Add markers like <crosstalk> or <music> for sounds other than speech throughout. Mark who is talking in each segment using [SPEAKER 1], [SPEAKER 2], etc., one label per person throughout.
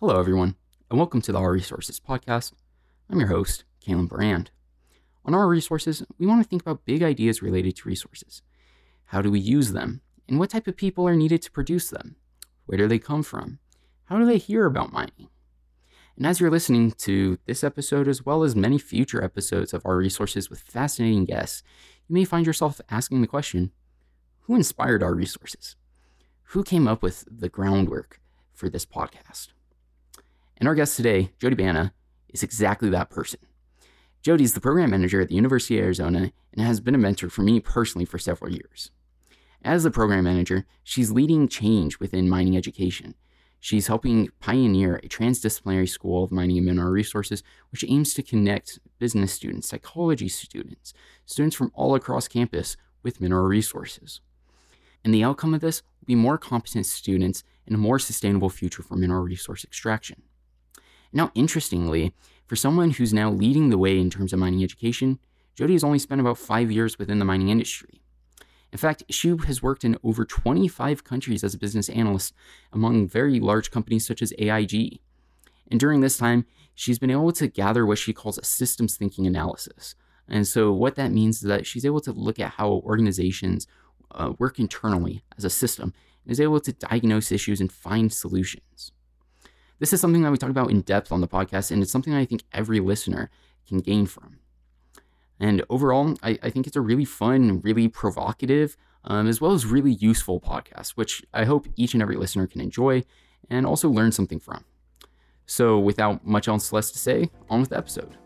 [SPEAKER 1] Hello, everyone, and welcome to the Our Resources podcast. I'm your host, Kalen Brand. On Our Resources, we want to think about big ideas related to resources. How do we use them? And what type of people are needed to produce them? Where do they come from? How do they hear about mining? And as you're listening to this episode, as well as many future episodes of Our Resources with fascinating guests, you may find yourself asking the question who inspired our resources? Who came up with the groundwork for this podcast? And our guest today, Jodi Banta, is exactly that person. Jodi is the program manager at the University of Arizona and has been a mentor for me personally for several years. As the program manager, she's leading change within mining education. She's helping pioneer a transdisciplinary school of mining and mineral resources, which aims to connect business students, psychology students, students from all across campus with mineral resources. And the outcome of this will be more competent students and a more sustainable future for mineral resource extraction. Now, interestingly, for someone who's now leading the way in terms of mining education, Jodi has only spent about five years within the mining industry. In fact, she has worked in over 25 countries as a business analyst among very large companies such as AIG. And during this time, she's been able to gather what she calls a systems thinking analysis. And so, what that means is that she's able to look at how organizations uh, work internally as a system and is able to diagnose issues and find solutions. This is something that we talk about in depth on the podcast, and it's something I think every listener can gain from. And overall, I, I think it's a really fun, really provocative, um, as well as really useful podcast, which I hope each and every listener can enjoy and also learn something from. So, without much else less to say, on with the episode.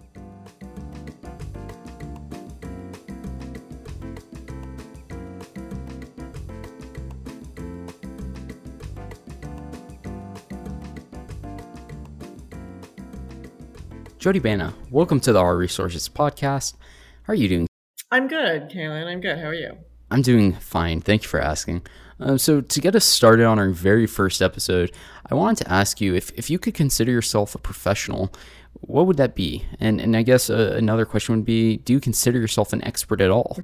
[SPEAKER 1] Jodi Banta, welcome to the Our Resources podcast. How are you doing?
[SPEAKER 2] I'm good, Kalen. I'm good. How are you?
[SPEAKER 1] I'm doing fine. Thank you for asking. Um, so, to get us started on our very first episode, I wanted to ask you if, if you could consider yourself a professional, what would that be? And and I guess uh, another question would be, do you consider yourself an expert at all?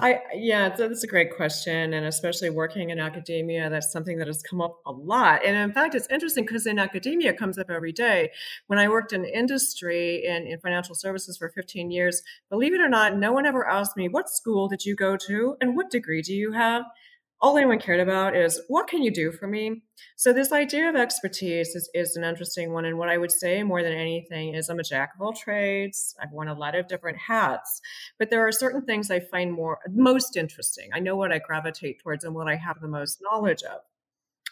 [SPEAKER 2] I yeah, that's a great question, and especially working in academia, that's something that has come up a lot. And in fact, it's interesting because in academia, it comes up every day. When I worked in industry in, in financial services for 15 years, believe it or not, no one ever asked me, "What school did you go to, and what degree do you have?" All anyone cared about is what can you do for me? So this idea of expertise is, is an interesting one and what i would say more than anything is i'm a jack of all trades. I've worn a lot of different hats but there are certain things i find more most interesting. I know what i gravitate towards and what i have the most knowledge of.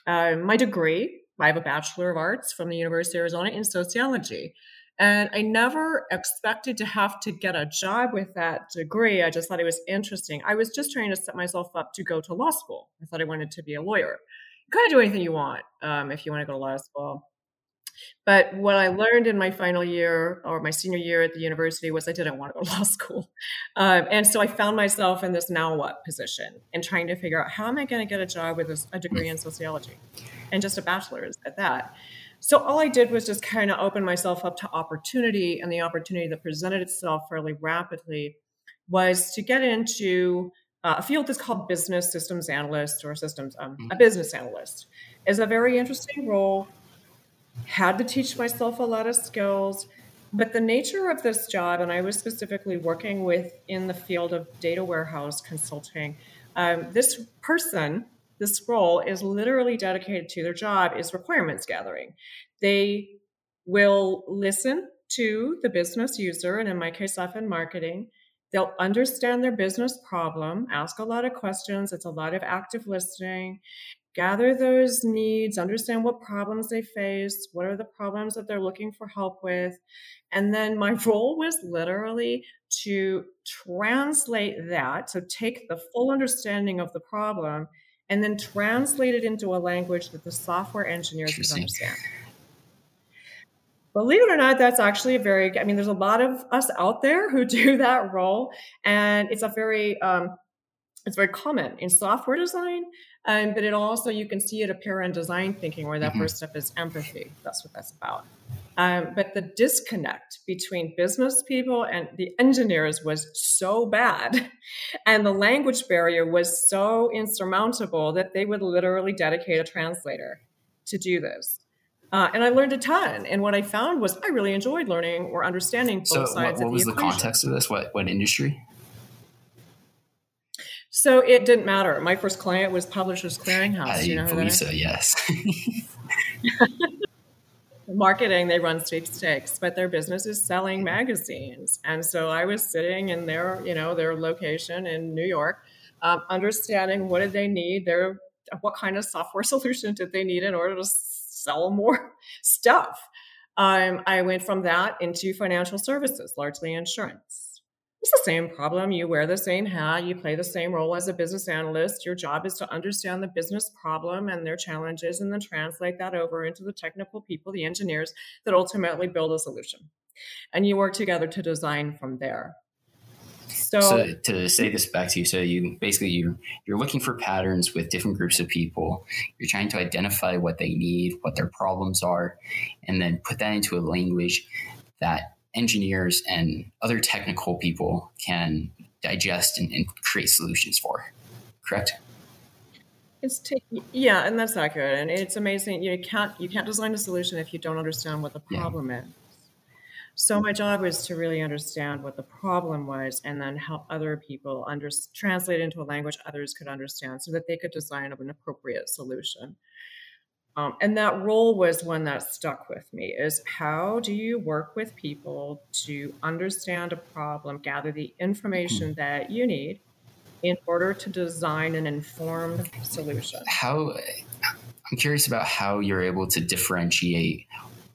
[SPEAKER 2] Uh, my degree i have a bachelor of arts from the university of arizona in sociology and I never expected to have to get a job with that degree. I just thought it was interesting. I was just trying to set myself up to go to law school. I thought I wanted to be a lawyer. You kind of do anything you want um, if you want to go to law school. But what I learned in my final year or my senior year at the university was I didn't want to go to <laughs> law school. Um, and so I found myself in this now what position and trying to figure out how am I going to get a job with a, a degree in sociology and just a bachelor's at that. So all I did was just kind of open myself up to opportunity, and the opportunity that presented itself fairly rapidly was to get into uh, a field that's called business systems analyst or systems um, mm-hmm. a business analyst is a very interesting role. Had to teach myself a lot of skills, but the nature of this job, and I was specifically working with in the field of data warehouse consulting. Um, this person this role is literally dedicated to their job is requirements gathering. They will listen to the business user, and in my case, often marketing. They'll understand their business problem, ask a lot of questions. It's a lot of active listening, gather those needs, understand what problems they face, what are the problems that they're looking for help with. And then my <laughs> role was literally to translate that, so take the full understanding of the problem and then translate it into a language that the software engineers can understand. Believe it or not, that's actually a very, I mean, there's a lot of us out there who do <laughs> that role. And it's a very, um, it's very common in software design, um, but it also, you can see it appear in design thinking where that mm-hmm. first step is empathy. That's what that's about. Um, but the disconnect between business people and the engineers was so bad. <laughs> And the language barrier was so insurmountable that they would literally dedicate a translator to do this. Uh, and I learned a ton. And what I found was I really enjoyed learning or understanding both
[SPEAKER 1] so
[SPEAKER 2] sides
[SPEAKER 1] what, what
[SPEAKER 2] of
[SPEAKER 1] was
[SPEAKER 2] the,
[SPEAKER 1] the context of this? What what industry?
[SPEAKER 2] So it didn't matter. My first client was Publishers Clearinghouse.
[SPEAKER 1] I
[SPEAKER 2] you know
[SPEAKER 1] believe so. Yes. <laughs>
[SPEAKER 2] Marketing, they run sweepstakes, but their business is selling magazines. And so I was sitting in their, you know, their location in New York, um, understanding what did they need, their what kind of software <laughs> solution did they need in order to sell more <laughs> stuff. Um, I went from that into financial services, largely insurance. It's the same problem. You wear the same hat, you play the same role as a business analyst. Your job is to understand the business problem and their challenges and then translate that over into the technical people, the engineers that ultimately build a solution. And you work together to design from there.
[SPEAKER 1] So, so, to say this back to you, so you basically you you're looking for patterns with different groups of people. You're trying to identify what they need, what their problems are, and then put that into a language that engineers and other technical people can digest and, and create solutions for. Correct?
[SPEAKER 2] It's t- yeah, and that's accurate. And it's amazing. You can't you can't design a solution if you don't understand what the problem yeah. is. So my job was to really understand what the problem was, and then help other people under, translate into a language others could understand, so that they could design an appropriate solution. Um, and that role was one that stuck with me is how do you work with people to understand a problem, gather the information mm-hmm. that you need in order to design an informed solution?
[SPEAKER 1] How I'm curious about how you're able to differentiate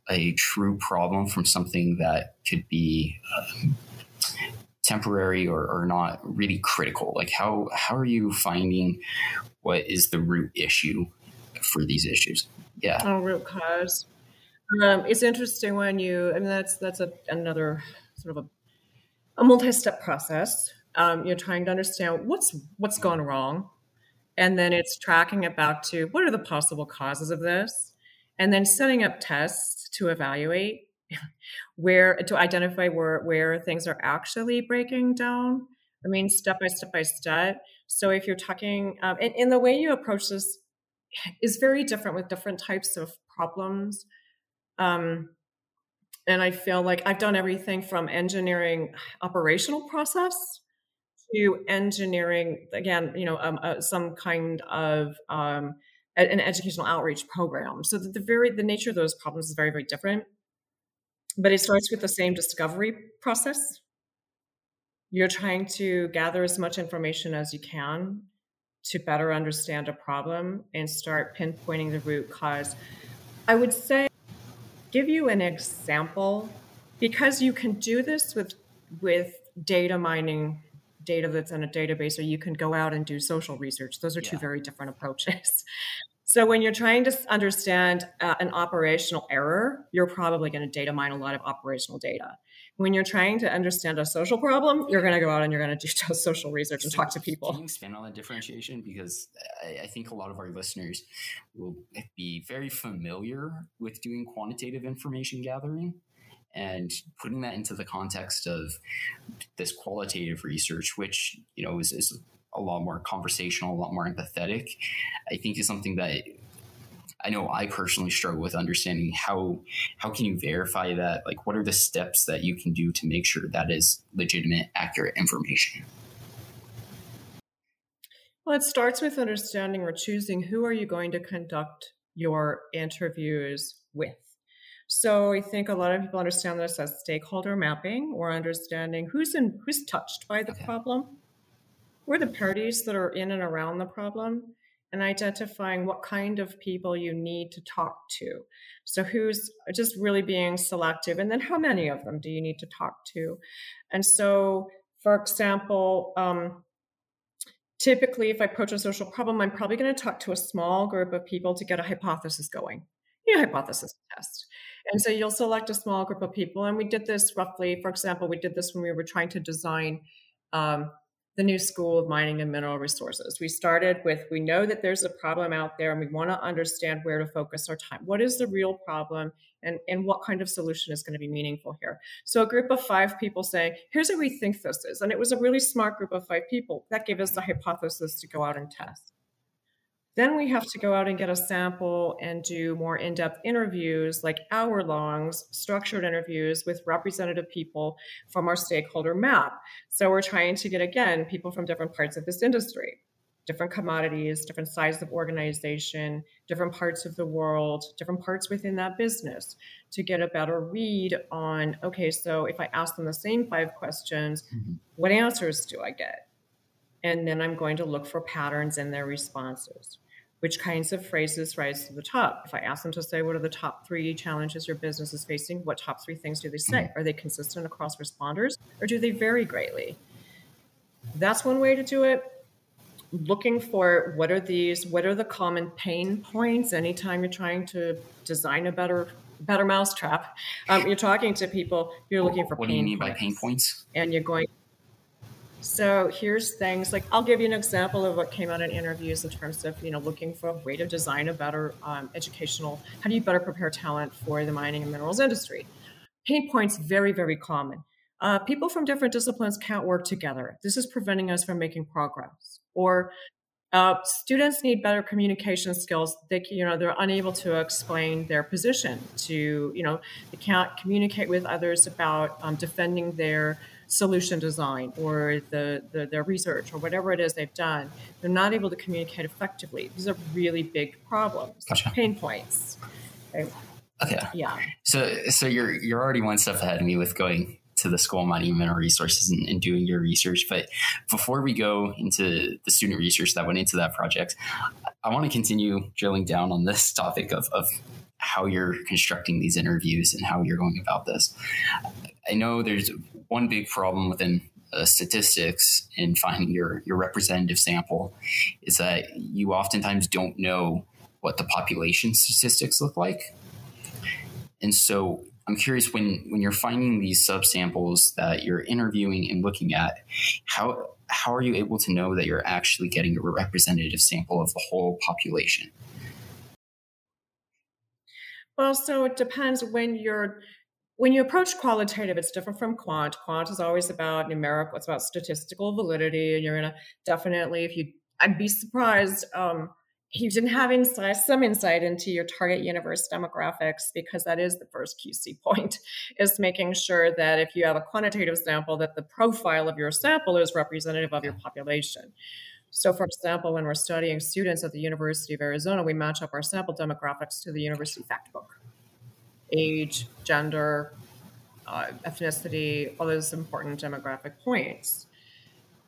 [SPEAKER 1] a true problem from something that could be um, temporary or, or not really critical. Like how how are you finding what is the root issue for these issues. Yeah.
[SPEAKER 2] Oh, root cause. Um, it's interesting when you. I mean, that's that's a, another sort of a, a multi-step process. Um, you're trying to understand what's what's gone wrong, and then it's tracking it back to what are the possible causes of this, and then setting up tests to evaluate <laughs> where to identify where where things are actually breaking down. I mean, step by step by step. So if you're talking, um, the way you approach this is very different with different types of problems. Um, and I feel like I've done everything from engineering operational process to engineering again, you know, um, uh, some kind of um, an educational outreach program. So the very the nature of those problems is very very different, but it starts with the same discovery process. You're trying to gather as much information as you can to better understand a problem and start pinpointing the root cause. I would say, give you an example because you can do this with with data mining data that's in a database or you can go out and do social research those are yeah. two very different approaches <laughs> so when you're trying to understand uh, an operational error you're probably going to data mine a lot of operational data when you're trying to understand a social problem, you're going to go out and you're going to do <laughs> social research and talk to people.
[SPEAKER 1] Can you expand on that differentiation? Because I, I, think a lot of our listeners will be very familiar with doing quantitative information gathering and putting that into the context of this qualitative research, which you know is, is a lot more conversational, a lot more empathetic. I think is something that I know I personally struggle with understanding how how can you verify that? Like, what are the steps that you can do to make sure that is legitimate, accurate information?
[SPEAKER 2] Well, it starts with understanding or choosing who are you going to conduct your interviews with. So I think a lot of people understand this as stakeholder mapping or understanding who's in who's touched by the okay. problem. Who are the parties that are in and around the problem? And identifying what kind of people you need to talk to. So, who's just really being selective, and then how many of them do you need to talk to? And so, for example, um, typically, if I approach a social problem, I'm probably going to talk to a small group of people to get a hypothesis going. You know, hypothesis test. And so you'll select a small group of people. And we did this roughly, for example, we did this when we were trying to design um, the new school of mining and mineral resources. We started with we know that there's a problem out there and we want to understand where to focus our time. What is the real problem and, and what kind of solution is going to be meaningful here? So, a group of five people saying, here's what we think this is. And it was a really smart group of five people that gave us the hypothesis to go out and test. Then we have to go out and get a sample and do more in depth interviews, like hour longs, structured interviews with representative people from our stakeholder map. So we're trying to get, again, people from different parts of this industry, different commodities, different size of organization, different parts of the world, different parts within that business to get a better read on okay, so if I ask them the same five questions, mm-hmm. what answers do I get? And then I'm going to look for patterns in their responses which kinds of phrases rise to the top? If I ask them to say, what are the top three challenges your business is facing? What top three things do they say? Mm-hmm. Are they consistent across responders or do they vary greatly? That's one way to do it. Looking for what are these, what are the common pain points anytime you're trying to design a better better mousetrap. Um, you're talking to people, you're looking for
[SPEAKER 1] what
[SPEAKER 2] do
[SPEAKER 1] you mean
[SPEAKER 2] points,
[SPEAKER 1] by pain points?
[SPEAKER 2] And you're going so here's things like I'll give you an example of what came out in interviews in terms of you know looking for a way to design a better um, educational. How do you better prepare talent for the mining and minerals industry? Pain points very very common. Uh, people from different disciplines can't work together. This is preventing us from making progress. Or uh, students need better communication skills. They, you know, they're unable to explain their position. To, you know, they can't communicate with others about um, defending their solution design or the, the their research or whatever it is they've done, they're not able to communicate effectively. These are really big problems, gotcha. pain points.
[SPEAKER 1] Okay. okay. Yeah. So so you're you're already one step ahead of me with going to the School of Mining Resources and, and, doing your research. But before we go into the student research that went into that project, I want to continue drilling down on this topic of, of how you're constructing these interviews and how you're going about this. I know there's one big problem within uh, statistics in finding your your representative sample is that you oftentimes don't know what the population statistics look like. And so I'm curious when when you're finding these subsamples that you're interviewing and looking at, how how are you able to know that you're actually getting a representative sample of the whole population?
[SPEAKER 2] Well, so it depends when you're when you approach qualitative, it's different from quant. Quant is always about numerical, it's about statistical validity, and you're gonna definitely, if you, I'd be surprised um, if you didn't have insight, some insight into your target universe demographics, because that is the first QC <laughs> point, is making sure that if you have a quantitative sample, that the profile of your sample is representative of your population. So, for example, when we're studying students at the University of Arizona, we match up our sample demographics to the university factbook age, gender, uh, ethnicity, all those important demographic points.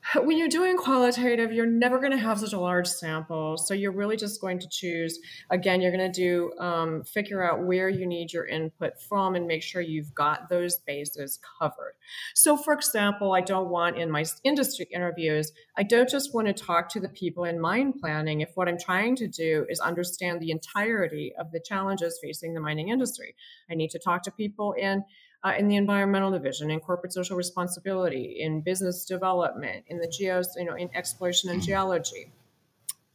[SPEAKER 2] <laughs> When you're doing qualitative, you're never going to have such a large sample. So you're really just going to choose, again, you're going to do, um, figure out where you need your input from and make sure you've got those bases covered. So, for example, I don't want in my industry interviews, I don't just want to talk to the people in mine planning if what I'm trying to do is understand the entirety of the challenges facing the mining industry. I need to talk to people in uh, in the environmental division, in corporate social responsibility, in business development, in the geos, you know, in exploration and geology.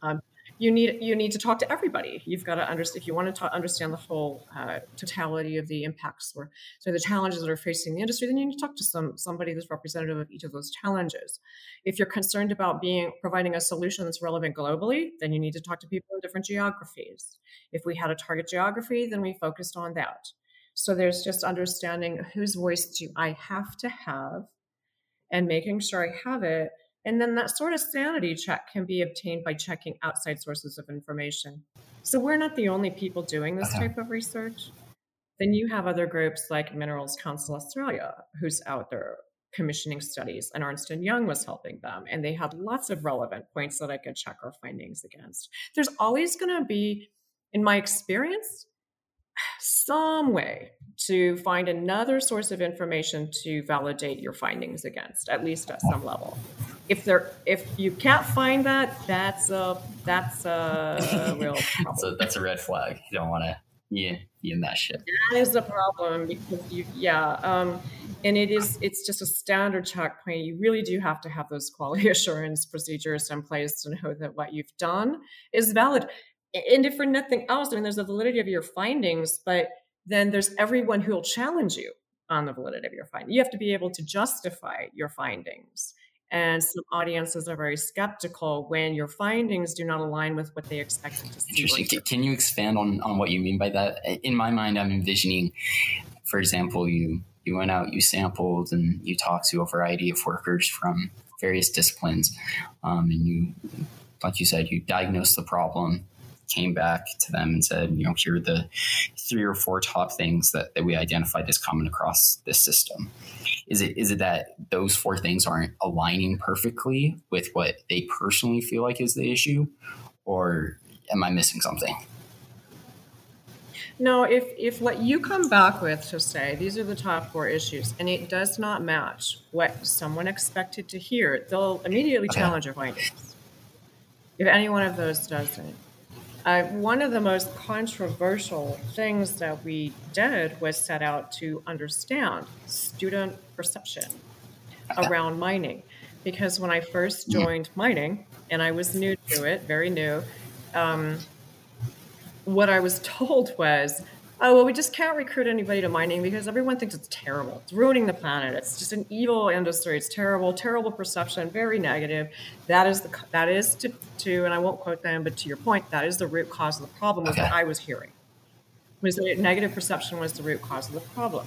[SPEAKER 2] Um, you need you need to talk to everybody. You've got to understand if you want to ta- understand the whole uh, totality of the impacts or so the challenges that are facing the industry. Then you need to talk to some somebody that's representative of each of those challenges. If you're concerned about being providing a solution that's relevant globally, then you need to talk to people in different geographies. If we had a target geography, then we focused on that. So there's just understanding whose voice do I have to have and making sure I have it. And then that sort of sanity check can be obtained by checking outside sources of information. So we're not the only people doing this uh-huh. type of research. Then you have other groups like Minerals Council Australia, who's out there commissioning studies, and Ernst and Young was helping them, and they had lots of relevant points that I could check our findings against. There's always going to be, in my experience, some way to find another source of information to validate your findings against, at least at some level. If there, if you can't find that, that's a that's a <laughs> real problem.
[SPEAKER 1] so that's a red flag. You don't want to yeah, be in that shit.
[SPEAKER 2] That is a problem because you, yeah, um, and it is it's just a standard checkpoint. You really do have to have those quality <laughs> assurance procedures in place to know that what you've done is valid and if for nothing else, I mean, there's the validity of your findings, but then there's everyone who will challenge you on the validity of your findings. You have to be able to justify your findings and some audiences are very skeptical when your findings do not align with what they expected to see.
[SPEAKER 1] Interesting. Can you expand on, on what you mean by that? In my mind, I'm envisioning, for example, you you went out, you sampled, and you talked to a variety of workers from various disciplines, um, and you, like you said, you diagnosed the problem, came back to them and said, you know, here are the three or four top things that, that we identified as common across this system. Is it is it that those four things aren't aligning perfectly with what they personally feel like is the issue, or am I missing something?
[SPEAKER 2] No, if if what you come back with to say these are the top four issues, and it does not match what someone expected to hear, they'll immediately okay. challenge your findings. If any one of those doesn't, uh, one of the most controversial things that we did was set out to understand student perception around mining. Because when I first joined mining, and I was new to it, very new, um, what I was <laughs> told was oh well we just can't recruit anybody to mining because everyone thinks it's terrible. It's ruining the planet. It's just an evil industry. It's terrible terrible perception very negative. That is the that is to, to and i won't quote them but to your point that is the root cause of the problem was okay. what i was hearing. Was that negative perception was the root cause of the problem.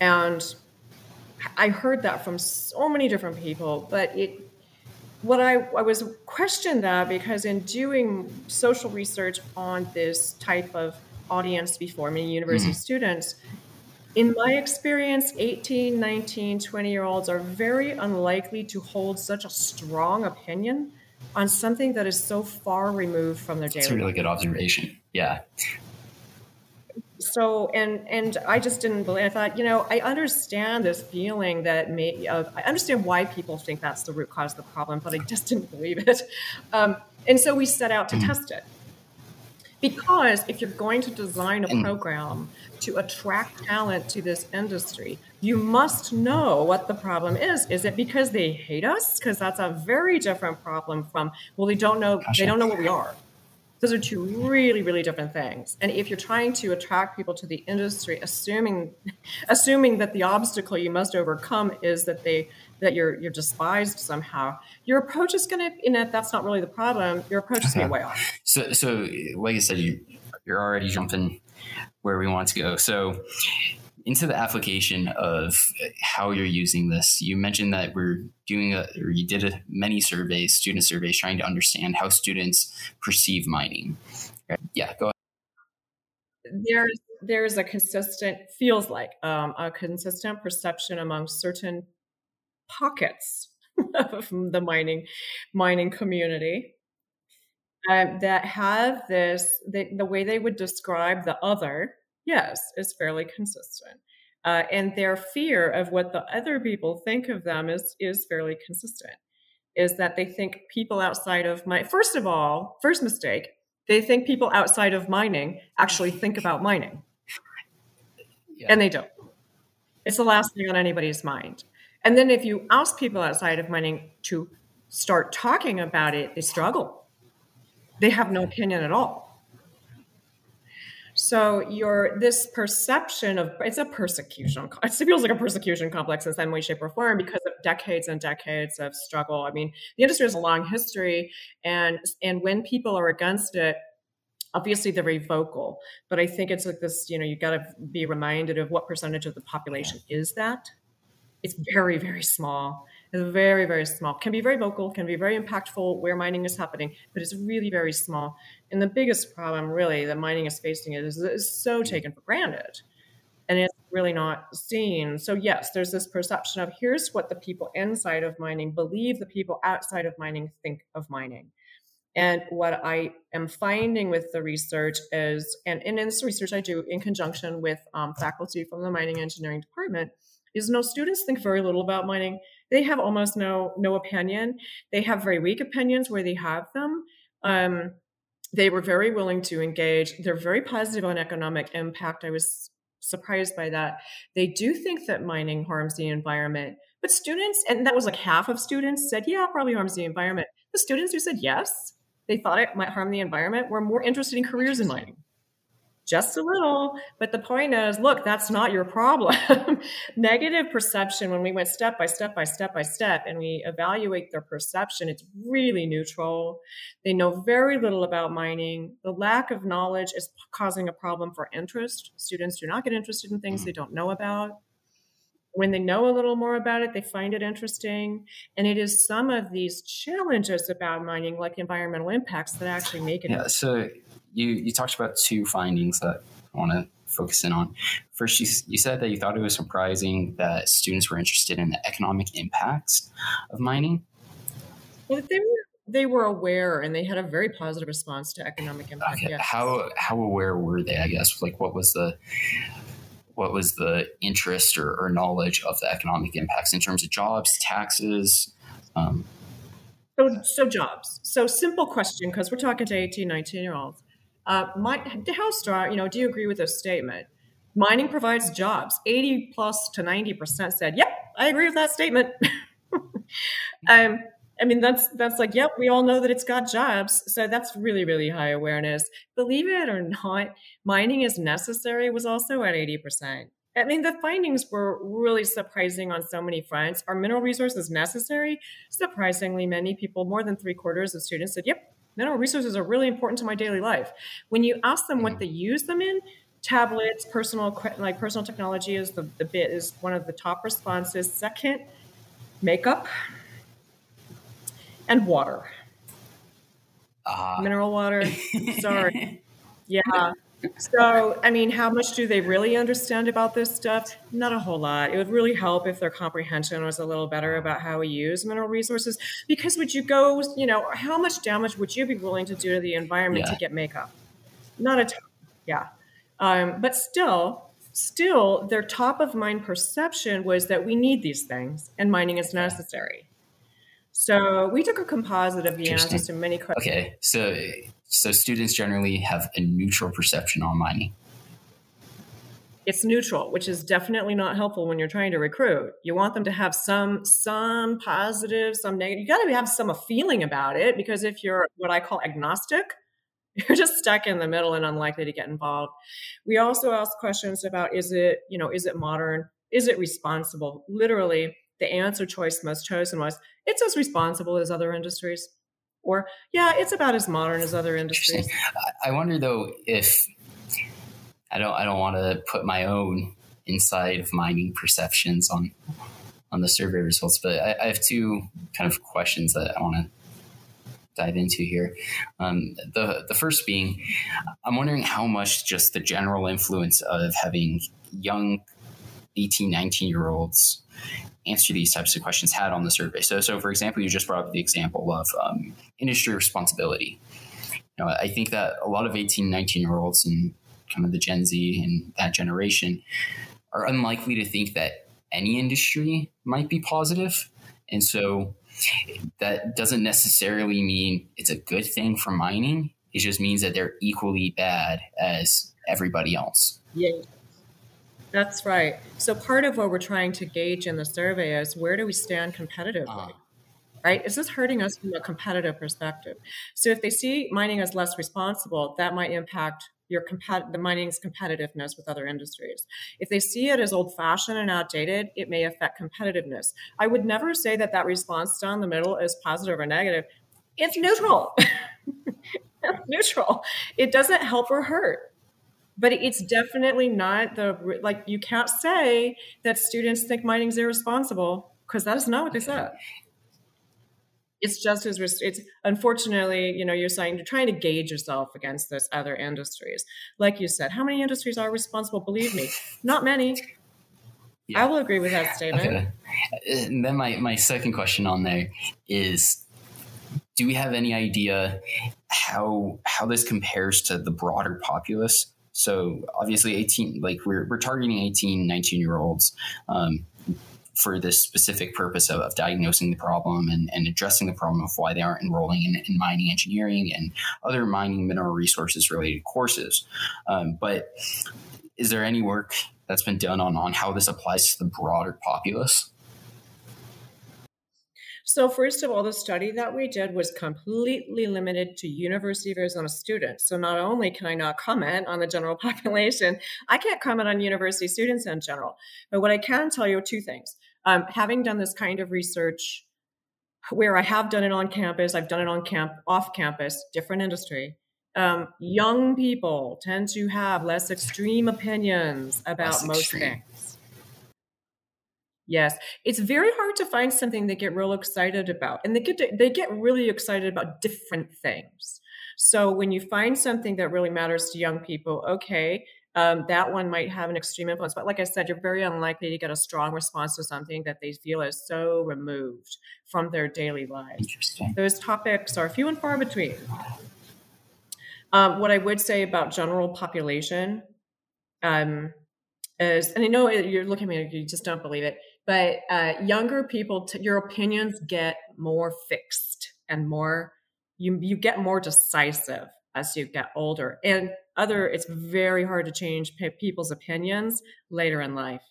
[SPEAKER 2] And i heard that from so many different people but it what I, I was questioned that because in doing social research on this type of audience before, many university mm-hmm. students, in my experience, 18, 19, 20 year olds are very unlikely to hold such a strong opinion on something that is so far removed from their daily
[SPEAKER 1] That's a really good observation. Yeah
[SPEAKER 2] so and and I just didn't believe. I thought, you know, I understand this feeling that may. Uh, I understand why people think that's the root cause of the problem, but I just didn't believe it. Um, and so we set out to mm. test it because if you're going to design a mm. program to attract talent to this industry, you must know what the problem is. Is it because they hate us? Because that's a very different problem from well, they don't know. They don't know what we are. Those are two really, really different things. And if you're trying to attract people to the industry, assuming <laughs> assuming that the obstacle you must overcome is that they that you're you're despised somehow, your approach is gonna in it, that's not really the problem. Your approach is gonna be way off.
[SPEAKER 1] So so like I said, you you're already jumping where we want to go. So into the application of how you're using this. You mentioned that we're doing a, or you did a, many surveys, student surveys, trying to understand how students perceive mining. Yeah, go
[SPEAKER 2] ahead. There's there's a consistent feels like um, a consistent perception among certain pockets <laughs> of the mining mining community um, that have this the, the way they would describe the other yes, is fairly consistent. Uh, and their fear of what the other people think of them is is fairly consistent. Is that they think people outside of my first of all, first mistake, they think people outside of mining actually think about mining, yeah. and they don't. It's the last thing on anybody's mind. And then if you ask people outside of mining to start talking about it, they struggle. They have no opinion at all so your this perception of it's a persecution. It feels like a persecution complex in some way, shape, or form because of decades and decades of struggle. I mean, the industry has a long history, and and when people are against it, obviously they're very vocal. But I think it's like this. You know, you got to be reminded of what percentage of the population is that. It's very very small. It's very very small. Can be very vocal. Can be very impactful where mining is happening, but it's really very small. And the biggest problem, really, that mining is facing is it's so taken for granted, and it's really not seen. So yes, there's this perception of here's what the people inside of mining believe the people outside of mining think of mining. And what I am finding with the research is, and, and in this research I do in conjunction with um, faculty from the mining engineering department, is no students think very little about mining. They have almost no no opinion. They have very weak opinions where they have them. Um, they were very willing to engage. They're very positive on economic impact. I was surprised by that. They do think that mining harms the environment, but students, and that was like half of students said, yeah, probably harms the environment. The students who said yes, they thought it might harm the environment, were more interested in careers in mining. Just a little. But the point is, look, that's not your problem. <laughs> Negative perception, when we went step by step by step by step and we evaluate their perception, it's really neutral. They know very little about mining. The lack of knowledge is causing a problem for interest. Students do not get interested in things mm. they don't know about. When they know a little more about it, they find it interesting. And it is some of these challenges about mining, like environmental impacts, that actually make it.
[SPEAKER 1] Yeah. So you you talked about two findings that I want to focus in on. First, you, you said that you thought it was surprising that students were interested in the economic impacts of mining.
[SPEAKER 2] Well, they were they were aware and they had a very positive response to economic impact.
[SPEAKER 1] Okay. How how aware were they? I guess like what was the what was the interest or, or knowledge of the economic impacts in terms of jobs, taxes? Um,
[SPEAKER 2] so, so jobs. So simple question because we're talking to 18, 19 year olds. Uh, my, how strong, you know, do you agree with this statement? Mining provides jobs. 80 plus to 90% said, yep, I agree with that statement. <laughs> um, I mean, that's that's like, yep, we all know that it's got jobs. So that's really, really high awareness. Believe it or not, mining is necessary was also at 80%. I mean, the findings were really surprising on so many fronts. Are mineral resources necessary? Surprisingly, many people, more than three quarters of students said, yep, mineral resources are really important to my daily life. When you ask them what mm. they use them in, tablets, personal like personal technology is the, the bit is one of the top responses. Second, makeup and water. Uh. Mineral water. <laughs> Sorry. yeah. So, I mean, how much do they really understand about this stuff? Not a whole lot. It would really help if their comprehension was a little better about how we use mineral resources. Because would you go, you know, how much damage would you be willing to do to the environment yeah. to get makeup? Not a ton. Yeah. Um, but still, still, their top of mind perception was that we need these things and mining is necessary. So we took a composite of the answers to many questions.
[SPEAKER 1] Okay, so so students generally have a neutral perception on mining.
[SPEAKER 2] It's neutral, which is definitely not helpful when you're trying to recruit. You want them to have some some positive, some negative. You got to have some feeling about it because if you're what I call agnostic, <laughs> you're just stuck in the middle and unlikely to get involved. We also ask questions about is it, you know, is it modern? Is it responsible? Literally, the answer choice most chosen was it's as responsible as other industries. Or, yeah, it's about as modern as other industries.
[SPEAKER 1] I wonder though if I don't I don't want to put my own inside of mining perceptions on on the survey results, but I, I have two kind of questions that I want to dive into here. Um, the the first being, I'm wondering how much just the general influence of having young 18, 19 year olds answer these types of questions had on the survey. So, so for example, you just brought up the example of um, industry responsibility. You know, I think that a lot of 18, 19 year olds and kind of the Gen Z and that generation are unlikely to think that any industry might be positive. And so that doesn't necessarily mean it's a good thing for mining. It just means that they're equally bad as everybody else.
[SPEAKER 2] Yeah. That's right. So part of what we're trying to gauge in the survey is where do we stand competitively? Uh-huh. Right? Is this hurting us from a competitive perspective? So if they see mining as less responsible, that might impact your compet- the mining's competitiveness with other industries. If they see it as old-fashioned and outdated, it may affect competitiveness. I would never say that that response down the middle is positive or negative. It's neutral. <laughs> neutral. It doesn't help or hurt but it's definitely not the like you can't say that students think mining's irresponsible because that is not what they said. It's just as it's unfortunately you know you're saying you're trying to gauge yourself against those other industries. Like you said how many industries are responsible? Believe me not many. Yeah. i will agree with that statement. Okay.
[SPEAKER 1] and then my, my second question on there is do we have any idea how how this compares to the broader populace so obviously 18, like we're, we're targeting 18, 19 year olds. Um, for this specific purpose of, of, diagnosing the problem and, and addressing the problem of why they aren't enrolling in, in mining engineering and other mining mineral resources related courses. Um, but is there any work that's been done on, on how this applies to the broader populace?
[SPEAKER 2] So first of all, the study that we did was completely limited to University of Arizona students. So not only can I not comment on the general <laughs> population, I can't comment on university students in general. But what I can tell you are two things. Um, having done this kind of research where I have done it on campus, I've done it on camp, off campus, different industry. Um, young people tend to have less extreme opinions about less most extreme. things. Yes, it's very hard to find something they get real excited about, and they get to, they get really excited about different things. So when you find something that really matters to young people, okay, um, that one might have an extreme influence. But like I said, you're very unlikely to get a strong response to something that they feel is so removed from their daily lives.
[SPEAKER 1] Interesting.
[SPEAKER 2] Those topics are few and far between. Um, what I would say about general population um, is, and I know you're looking at me, you just don't believe it, but uh, younger people, t- your opinions get more fixed and more, you, you get more decisive as you get older. And other, it's very hard to change people's opinions later in life.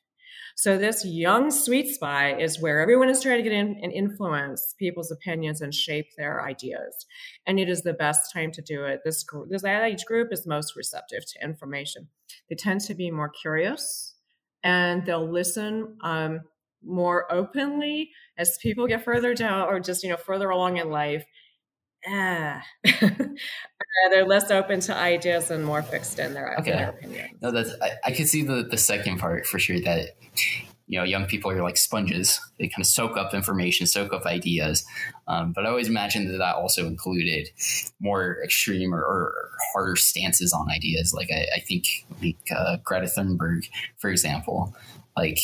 [SPEAKER 2] So this young sweet spot is where everyone is trying to get in and influence people's opinions and shape their ideas. And it is the best time to do it. This this age group is most receptive to information. They tend to be more curious and they'll listen um, more openly as people get further down or just you know further along in life ah, <laughs> they're less open to ideas and more fixed in their, okay. their opinions.
[SPEAKER 1] No, that's I, I can see the the second part for sure. That you know, young people are like sponges; they kind of soak up information, soak up ideas. Um, but I always imagined that that also included more extreme or, or harder stances on ideas. Like I, I think, like uh, Greta Thunberg, for example, like.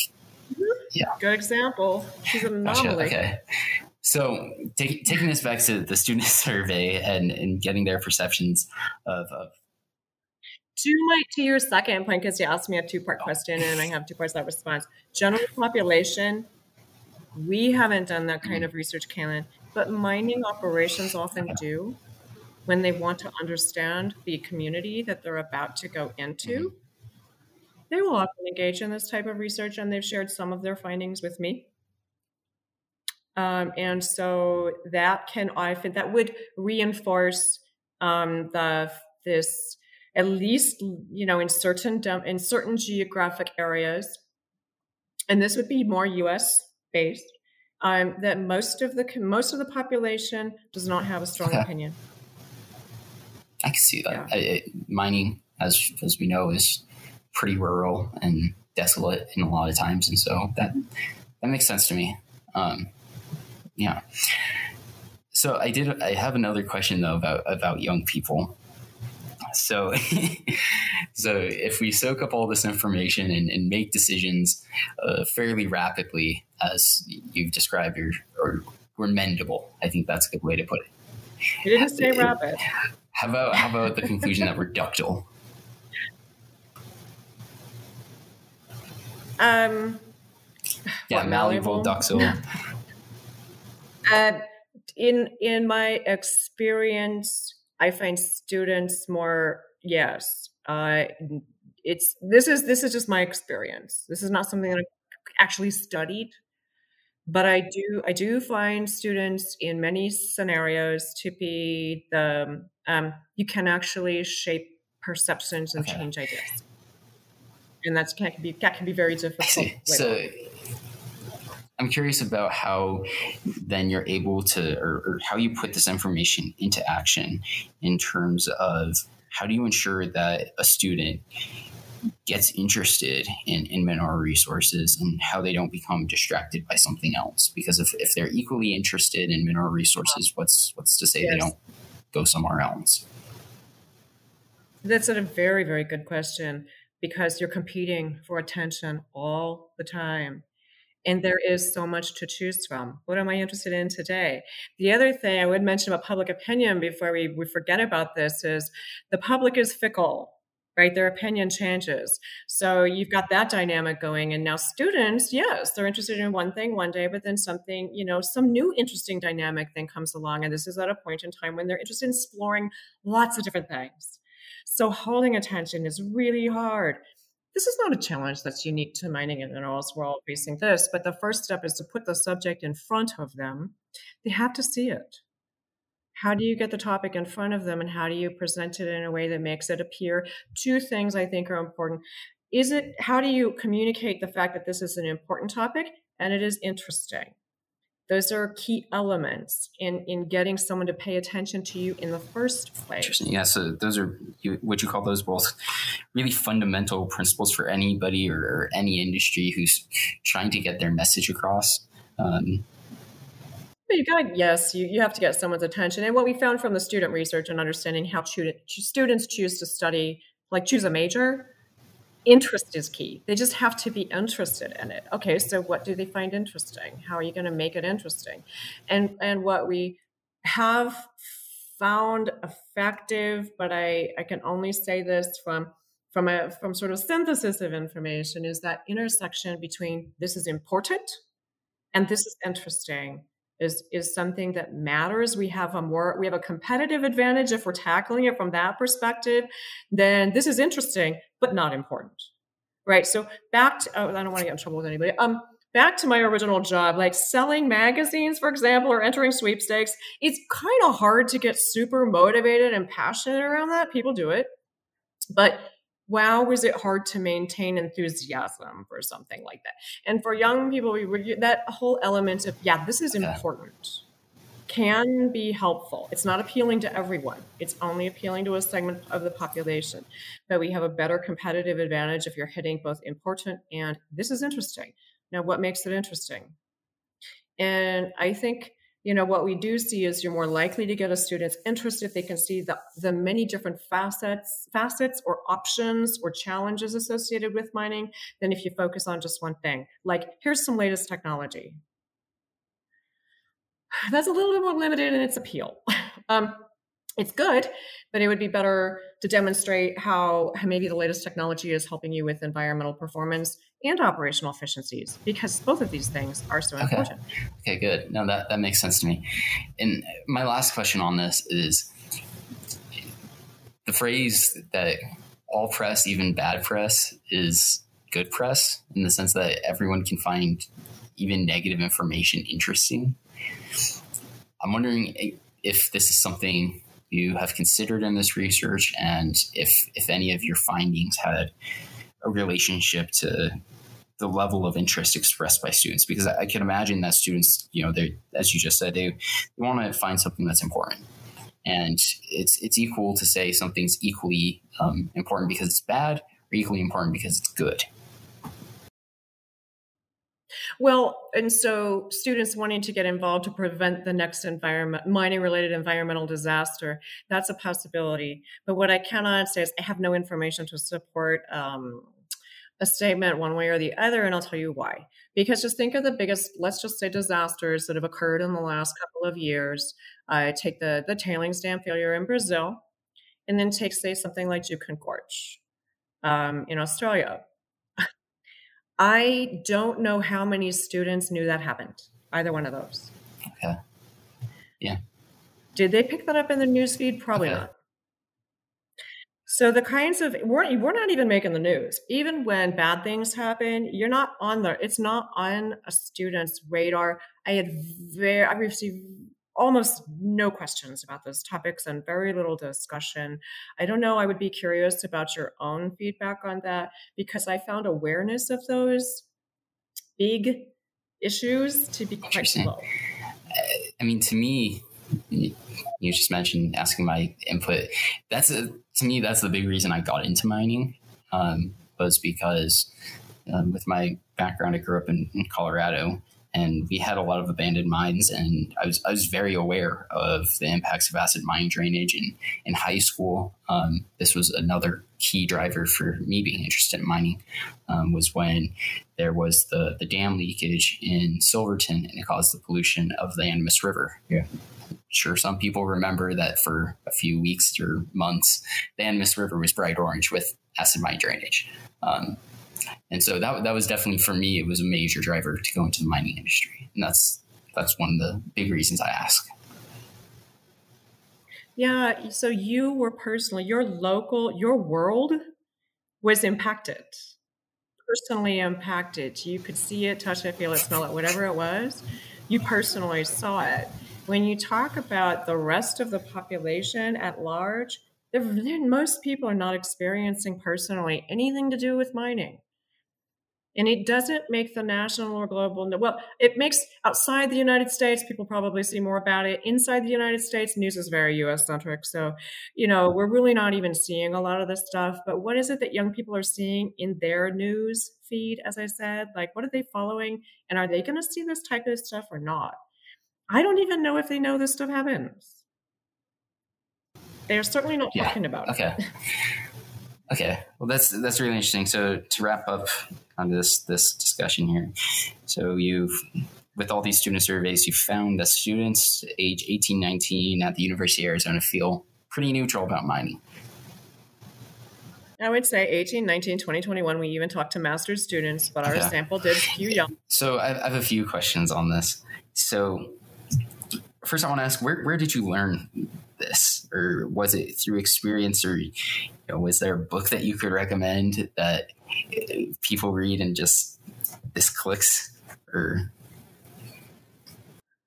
[SPEAKER 2] Yeah, good example. She's an anomaly.
[SPEAKER 1] Gotcha. Okay. So take, taking this back to the student <laughs> survey and, and getting their perceptions of, of
[SPEAKER 2] to my to your second point, because you asked me a two part oh. question and I have two parts that response. General population, we haven't done that kind of research, Kalen, but mining operations often do when they want to understand the community that they're about to go into. Mm-hmm. They will often engage in this type of research, and they've shared some of their findings with me. Um, and so that can I think that would reinforce um, the this at least you know in certain in certain geographic areas, and this would be more U.S. based. Um, that most of the most of the population does not have a strong okay. opinion.
[SPEAKER 1] I can see that. Yeah. I, I, mining, as as we know, is pretty rural and desolate in a lot of times, and so that that makes sense to me. Um, yeah. So I did. I have another question though about about young people. So, <laughs> so if we soak up all this information and, and make decisions uh, fairly rapidly, as you've described, or, or we're mendable. I think that's a good way to put it.
[SPEAKER 2] You didn't say rapid.
[SPEAKER 1] How about how about the conclusion that we're ductile?
[SPEAKER 2] Um.
[SPEAKER 1] Yeah, malleable, malleable ductile. <laughs>
[SPEAKER 2] Uh, in in my experience, I find students more yes. Uh, it's this is this is just my experience. This is not something that I actually studied, but I do I do find students in many scenarios to be the um, you can actually shape perceptions and okay. change ideas, and that's can be that can be very difficult.
[SPEAKER 1] So I'm curious about how then you're able to, or, or, how you put this information into action in terms of how do you ensure that a student gets interested in, in mineral resources and how they don't become distracted by something else. Because if, if they're equally interested in mineral resources, what's what's to say yes. they don't go somewhere else?
[SPEAKER 2] That's a very, very good question because you're competing for attention all the time and there is so much to choose from. What am I interested in today? The other thing I would mention about public opinion before we, we forget about this is the public is fickle, right? Their opinion changes. So you've got that dynamic going. And now students, yes, they're interested in one thing one day, but then something, you know, some new interesting dynamic thing comes along. And this is at a point in time when they're interested in exploring lots of different things. So holding attention is really hard this is not a challenge that's unique to mining and minerals. We're all facing this, but the first step is to put the subject in front of them. They have to see it. How do you get the topic in front of them and how do you present it in a way that makes it appear? Two things I think are important. Is it how do you communicate the fact that this is an important topic and it is interesting? Those are key elements in, in getting someone to pay attention to you in the first place.
[SPEAKER 1] Interesting. Yeah. So those are you, what you call those both really fundamental principles for anybody or, or any industry who's trying to get their message across. Um,
[SPEAKER 2] you got yes, you, you have to get someone's attention. And what we found from the student research and understanding how students choose to study, like choose a major, interest is key. They just have to be interested in it. Okay, so what do they find interesting? How are you going to make it interesting? And and what we have found effective, but I I can only say this from from a from sort of synthesis of information is that intersection between this is important and this is interesting is is something that matters. We have a more we have a competitive advantage if we're tackling it from that perspective then this is interesting but not important right? So back to oh, i don't want to get in trouble with anybody. Um back to my original job like selling magazines for example or entering sweepstakes it's kind of hard to get super motivated and passionate around that. People do it. But wow, was it hard to maintain enthusiasm for something like that? And for young people, we would that whole element of, yeah, this is important can be helpful. It's not appealing to everyone. It's only appealing to a segment of the population. But we have a better competitive advantage if you're hitting both important and this is interesting. Now, what makes it interesting? And I think you know what we do see is you're more likely to get a student's interest if they can see the, the many different facets facets or options or challenges associated with mining than if you focus on just one thing. Like here's some latest technology. <sighs> That's a little bit more limited in its appeal. <laughs> Um, it's good, but it would be better to demonstrate how, how maybe the latest technology is helping you with environmental performance and operational efficiencies because both of these things are so
[SPEAKER 1] okay.
[SPEAKER 2] important.
[SPEAKER 1] Okay, good. No, that, that makes sense to me. And my last question on this is the phrase that all press, even bad press, is good press in the sense that everyone can find even negative information interesting. I'm wondering if this is something you have considered in this research and if if any of your findings had a relationship to the level of interest expressed by students because I, I can imagine that students you know they as you just said they, they want to find something that's important. And it's it's equal to say something's equally um, important because it's bad or equally important because it's good
[SPEAKER 2] well, and so students wanting to get involved to prevent the next environment mining related environmental disaster, that's a possibility. But what I cannot say is I have no information to support um, a statement one way or the other, and I'll tell you why. Because just think of the biggest, let's just say, disasters that have occurred in the last couple of years. I uh, take the the tailings dam failure in Brazil, and then take say something like Juukan Gorge um, in Australia I don't know how many students knew that happened, either one of those.
[SPEAKER 1] Okay. Yeah.
[SPEAKER 2] Did they pick that up in the news feed? Probably okay. not. So the kinds of we're we're not even making the news. Even when bad things happen, you're not on the. It's not on a student's radar. I had very I received almost no questions about those topics and very little discussion. I don't know. I would be curious about your own feedback on that because I found awareness of those big issues to be quite low.
[SPEAKER 1] I mean, to me, you just mentioned asking my input. That's a, to me, that's the big reason I got into mining um, was because um, with my background, I grew up in, in Colorado and we had a lot of abandoned mines and I was, I was very aware of the impacts of acid mine drainage and in high school. Um, this was another key driver for me being interested in mining um, was when there was the, the dam leakage in Silverton and it caused the pollution of the Animas River.
[SPEAKER 3] Yeah.
[SPEAKER 1] Sure, some people remember that for a few weeks or months, the Animas River was bright orange with acid mine drainage. Um, and so that that was definitely for me. It was a major driver to go into the mining industry, and that's that's one of the big reasons I ask.
[SPEAKER 2] Yeah. So you were personally, your local, your world was impacted. personally impacted. You could see it, touch it, feel it, smell it, whatever it was. You personally saw it. When you talk about the rest of the population at large, most people are not experiencing personally anything to do with mining. And it doesn't make the national or global. Well, it makes outside the United States, people probably see more about it. Inside the United States, news is very US centric. So, you know, we're really not even seeing a lot of this stuff. But what is it that young people are seeing in their news feed, as I said? Like, what are they following? And are they going to see this type of stuff or not? I don't even know if they know this stuff happens. They're certainly not yeah. talking about
[SPEAKER 1] okay.
[SPEAKER 2] it. <laughs>
[SPEAKER 1] Okay. Well, that's that's really interesting. So to wrap up on this this discussion here, so you've with all these student surveys, you found that students age 18, 19 at the University of Arizona feel pretty neutral about mining.
[SPEAKER 2] I would say 18, 19, 20, 21. We even talked to master's students, but our okay. sample did skew young.
[SPEAKER 1] So I have a few questions on this. So first, I want to ask where, where did you learn this? Or was it through experience or you know, was there a book that you could recommend that people read and just this clicks or?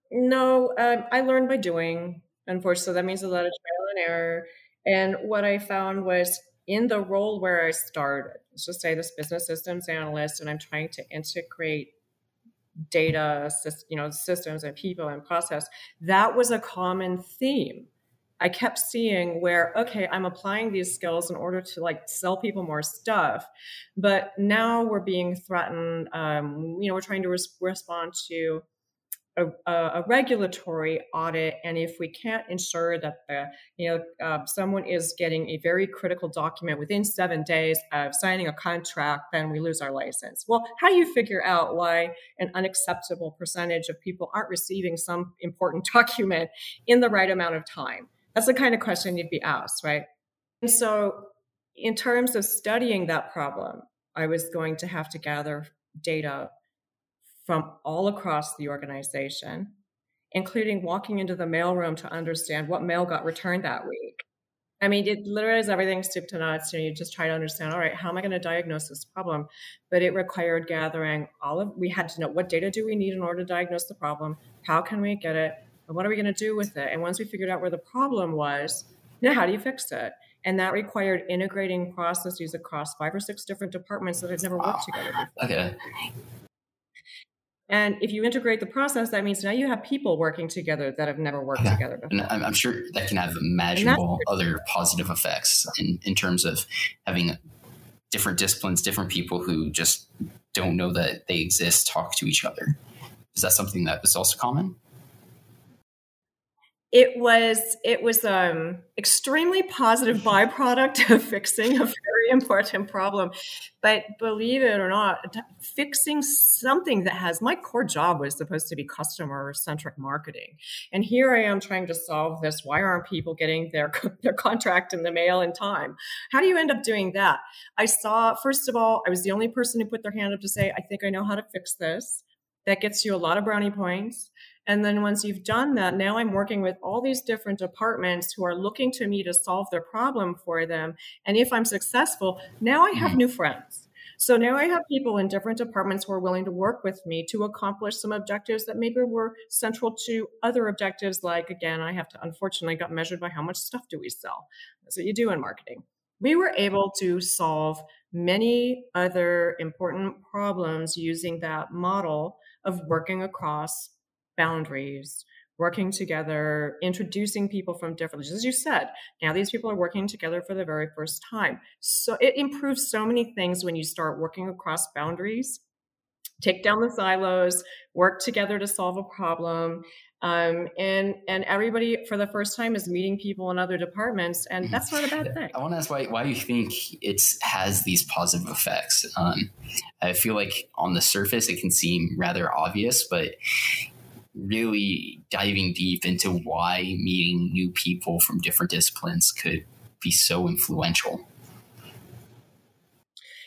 [SPEAKER 2] No um, i learned by doing unfortunately that means a lot of trial and error. And what i found was in the role where i started let's just say this business systems analyst and i'm trying to integrate data you know systems and people and process that was a common theme I kept seeing where, okay, I'm applying these skills in order to like sell people more stuff. But now we're being threatened. Um, you know, we're trying to res- respond to a, a, regulatory audit, and if we can't ensure that the you know uh, someone is getting a very critical document within seven days of signing a contract, then we lose our license. Well, how do you figure out why an unacceptable percentage of people aren't receiving some important <laughs> document in the right amount of time? That's the kind of question you'd be asked, right? And so, in terms of studying that problem, I was going to have to gather data from all across the organization, including walking into the mailroom to understand what mail got returned that week. I mean, it literally is everything soup to nuts. You know, you just try to understand, all right, how am I going to diagnose this problem? But it required gathering all of, we had to know what data do we need in order to diagnose the problem? How can we get it? And what are we going to do with it? And once we figured out where the problem was, now how do you fix it? And that required integrating processes across five or six different departments that had never wow. worked ah, together before.
[SPEAKER 1] Okay.
[SPEAKER 2] And if you integrate the process, that means now you have people working together that have never worked okay. together before.
[SPEAKER 1] And I'm sure that can have imaginable other positive effects in, in terms of having different disciplines, different people who just don't know that they exist talk to each other. Is that something that is also common?
[SPEAKER 2] It was it was um extremely positive byproduct of <laughs> fixing a very important problem. But believe it or not fixing something that has my core job was supposed to be customer centric marketing. And here i am trying to solve this. Why aren't people getting their <laughs> their contract in the mail in time? How do you end up doing that? I saw first of all i was the only person who put their hand up to say i think i know how to fix this. That gets you a lot of brownie points and then once you've done that, now I'm working with all these different departments who are looking to me to solve their problem for them. And if I'm successful, now I have mm-hmm. new friends. So now I have people in different departments who are willing to work with me to accomplish some objectives that maybe were central to other objectives. Like, again, I have to unfortunately got measured by how much stuff do we sell. That's what you do in marketing. We were able to solve many other important problems using that model of working across boundaries, working together, introducing people from different, as you said, now these people are working together for the very first time. So it improves so many things when you start working across boundaries, take down the silos, work together to solve a problem. Um, and and everybody for the first time is meeting people in other departments, and that's not a bad thing.
[SPEAKER 1] I want to ask why why you think it has these positive effects. Um, I feel like on the surface it can seem rather obvious, but really diving deep into why meeting new people from different disciplines could be so influential.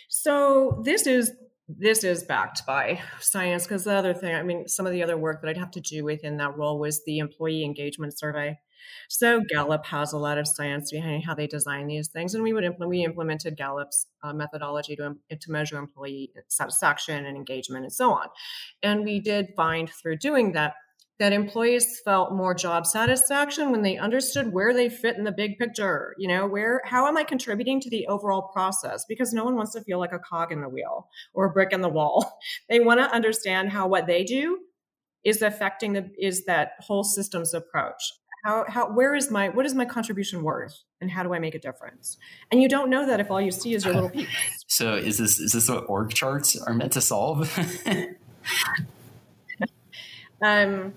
[SPEAKER 2] So this is this is backed by science because the other thing, I mean, some of the other work that I'd have to do within that role was the employee engagement survey. So Gallup has a lot of science behind how they design these things, and we would we implemented Gallup's uh, methodology to to measure employee satisfaction and engagement and so on. And we did find through doing that that employees felt more job satisfaction when they understood where they fit in the big picture you know where how am i contributing to the overall process? Because no one wants to feel like a cog in the wheel or a brick in the wall. <laughs> They want to understand how what they do is affecting the is that whole systems approach how how where is my what is my contribution worth? And how do i make a difference? And you don't know that if all you see is your little piece <laughs>
[SPEAKER 1] so is this is this what org charts are meant to solve? <laughs>
[SPEAKER 2] Um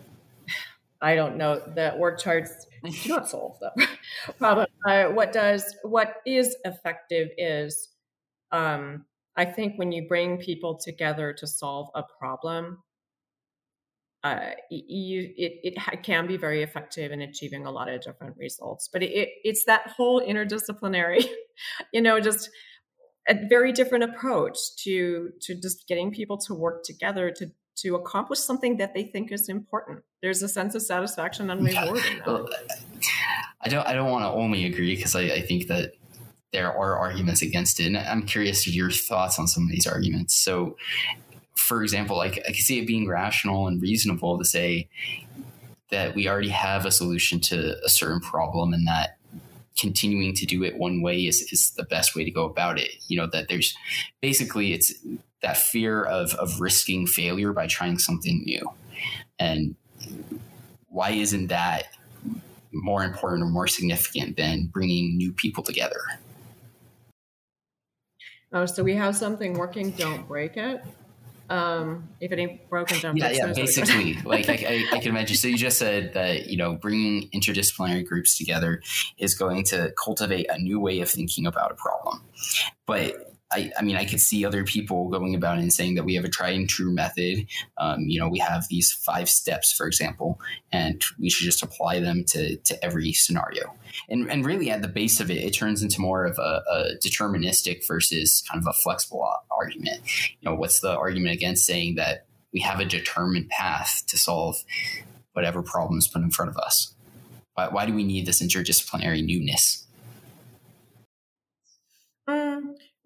[SPEAKER 2] I don't know that org charts do not solve that <laughs> problem. Uh, what does what is effective is, um, I think when you bring people together to solve a problem, uh, you it, it can be very effective in achieving a lot of different results. But it, it's that whole interdisciplinary, <laughs> you know, just a very different approach to to just getting people to work together to to accomplish something that they think is important. There's a sense of satisfaction and reward that. Well,
[SPEAKER 1] I don't I don't want to only agree because I, I think that there are arguments against it. And I'm curious your thoughts on some of these arguments. So for example, like I can see it being rational and reasonable to say that we already have a solution to a certain problem and that continuing to do it one way is, is the best way to go about it. You know, that there's basically it's that fear of, of risking failure by trying something new. And why isn't that more important or more significant than bringing new people together?
[SPEAKER 2] Oh, so we have something working, don't break it. Um, if it ain't broken, don't fix
[SPEAKER 1] yeah, yeah. Basically, <laughs> like I, I, I, can imagine. So you just said that you know bringing interdisciplinary groups together is going to cultivate a new way of thinking about a problem, but I, I mean, I could see other people going about and saying that we have a tried and true method. Um, you know, we have these five steps, for example, and we should just apply them to, to every scenario. And, and really, at the base of it, it turns into more of a, a deterministic versus kind of a flexible argument. You know, what's the argument against saying that we have a determined path to solve whatever problem is put in front of us? Why, why do we need this interdisciplinary newness?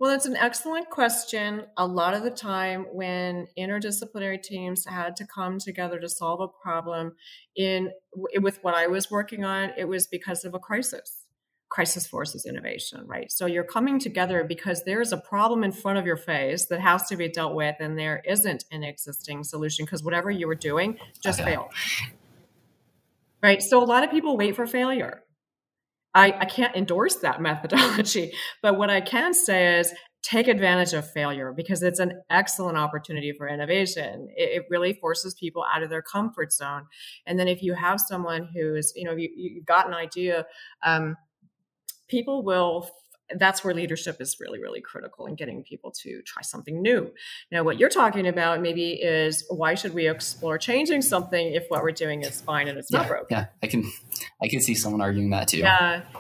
[SPEAKER 2] Well, that's an excellent question. A lot of the time, when interdisciplinary teams had to come together to solve a problem, in with what I was working on, it was because of a crisis. Crisis forces innovation, right? So you're coming together because there's a problem in front of your face that has to be dealt with, and there isn't an existing solution because whatever you were doing just okay. failed. Right. So a lot of people wait for failure I, I can't endorse that <laughs> methodology, but what I can say is take advantage of failure because it's an excellent opportunity for innovation. It, it, really forces people out of their comfort zone. And then if you have someone who's, you know, you, you've got an idea, um, people will that's where leadership is really really critical in getting people to try something new. Now what you're talking about maybe is why should we explore changing something if what we're doing is fine and it's
[SPEAKER 1] yeah,
[SPEAKER 2] not broken?
[SPEAKER 1] yeah i can i can see someone arguing that too.
[SPEAKER 2] Yeah. <laughs>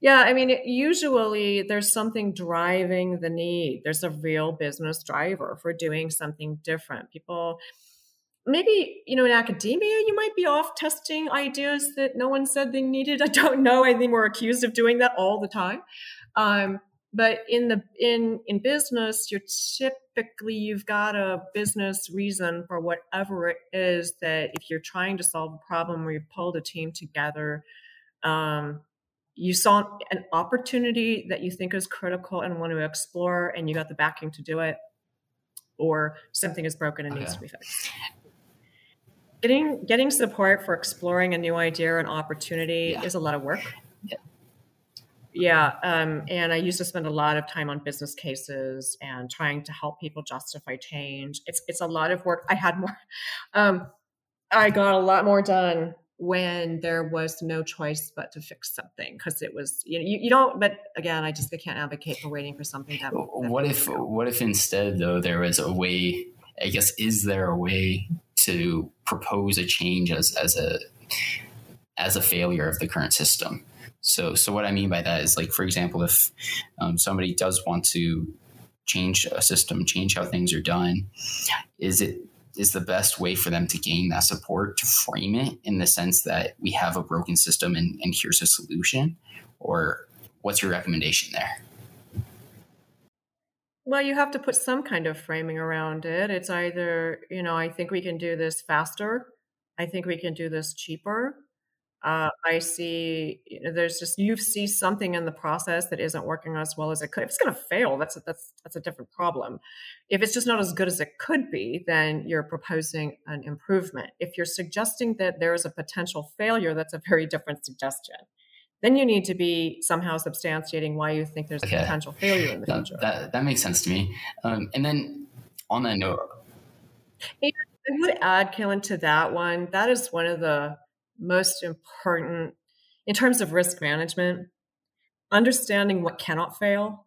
[SPEAKER 2] Yeah i mean usually there's something driving the need. There's a real business driver for doing something different. People maybe you know in academia you might be off testing ideas that no one said they needed. <laughs> I don't know. I think we're accused of doing that all the time. Um, but in the in in business you're typically you've got a business reason for whatever it is that if you're trying to solve a problem or you pulled a team together um, you saw an opportunity that you think is critical and want to explore and you got the backing to do it or something is broken and okay. needs to be fixed getting getting support for exploring a new idea or an opportunity yeah. is a lot of work. Yeah. Yeah, um, and I used to spend a lot of time on business cases and trying to help people justify change. It's it's a lot of work. I had more. <laughs> Um, I got a lot more done when there was no choice but to fix something because it was you know you, you, don't but again i just I can't advocate for waiting for something that, that
[SPEAKER 1] what if what if instead though there was a way i guess is there a way to propose a change as, as a as a failure of the current system. So, so what I mean by that is, like, for example, if um, somebody does want to change a system, change how things are done, is it is the best way for them to gain that support to frame it in the sense that we have a broken system and, and here's a solution? Or what's your recommendation there?
[SPEAKER 2] Well, you have to put some kind of framing around it. It's either, you know, I think we can do this faster. I think we can do this cheaper. Uh, I see you know, there's just you see something in the process that isn't working as well as it could. If it's going to fail, that's a, that's that's a different problem. If it's just not as good as it could be, then you're proposing an improvement. If you're suggesting that there is a potential failure, that's a very different suggestion. Then you need to be somehow substantiating why you think there's okay. a potential failure in the
[SPEAKER 1] that,
[SPEAKER 2] future.
[SPEAKER 1] That that makes sense to me. Um, and then on that note,
[SPEAKER 2] I would add, Kalen, to that one. That is one of the most important in terms of risk management understanding what cannot fail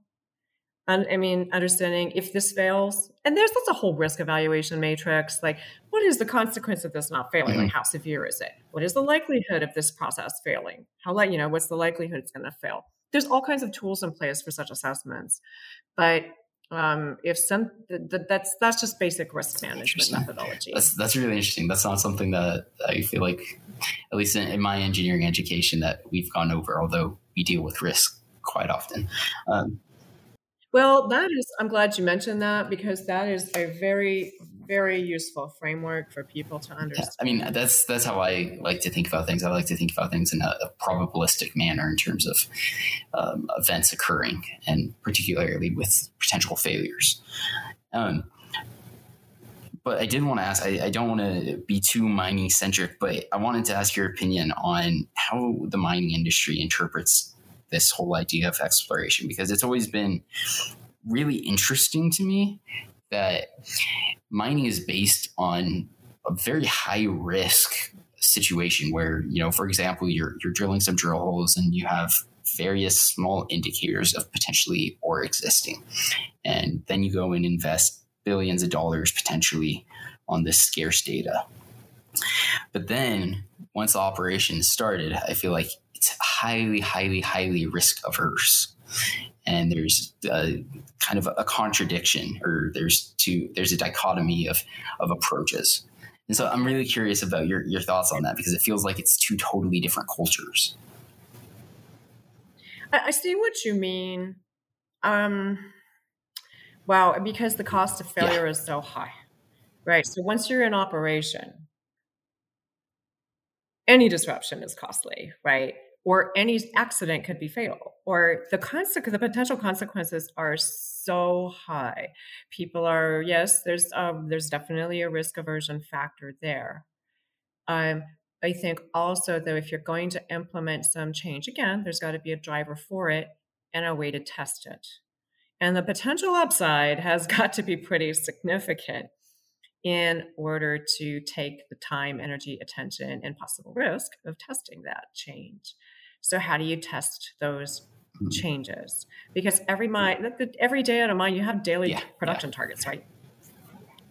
[SPEAKER 2] and i mean understanding if this fails and there's that's a whole risk evaluation matrix like what is the consequence of this not failing mm-hmm. like how severe is it what is the likelihood of this process failing how like you know what's the likelihood it's going to fail there's all kinds of tools in place for such assessments but um, if some th- th- that's that's just basic risk management methodology.
[SPEAKER 1] That's that's really interesting. That's not something that I feel like, at least in, in my engineering education, that we've gone over. Although we deal with risk quite often. Um,
[SPEAKER 2] well, that is. I'm glad you mentioned that because that is a very very useful framework for people to understand.
[SPEAKER 1] Yeah, I mean, that's that's how I like to think about things. I like to think about things in a, a probabilistic manner in terms of um, events occurring, and particularly with potential failures. Um, but I did want to ask. I, I don't want to be too mining centric, but I wanted to ask your opinion on how the mining industry interprets this whole idea of exploration because it's always been really interesting to me that mining is based on a very high risk situation where you know for example you're you're drilling some drill holes and you have various small indicators of potentially ore existing. And then you go and invest billions of dollars potentially on this scarce data. But then once the operation started i feel like it's highly highly highly risk averse and there's a, kind of a contradiction or there's two there's a dichotomy of of approaches. And so i'm really curious about your, your thoughts on that because it feels like it's two totally different cultures.
[SPEAKER 2] I, see what you mean. Um wow because the cost of failure yeah. is so high right? So once you're in operation any disruption is costly right or any accident could be fatal or the consequence the potential consequences are so high. People are yes there's um, there's definitely a risk aversion factor there. Um, i think also though if you're going to implement some change again there's got to be a driver for it and a way to test it. And the potential upside has <laughs> got to be pretty significant in order to take the time, energy, attention, and possible risk of testing that change. So how do you test those mm-hmm. changes? Because every mine, every day out of mine, you have daily yeah, production yeah. targets, right?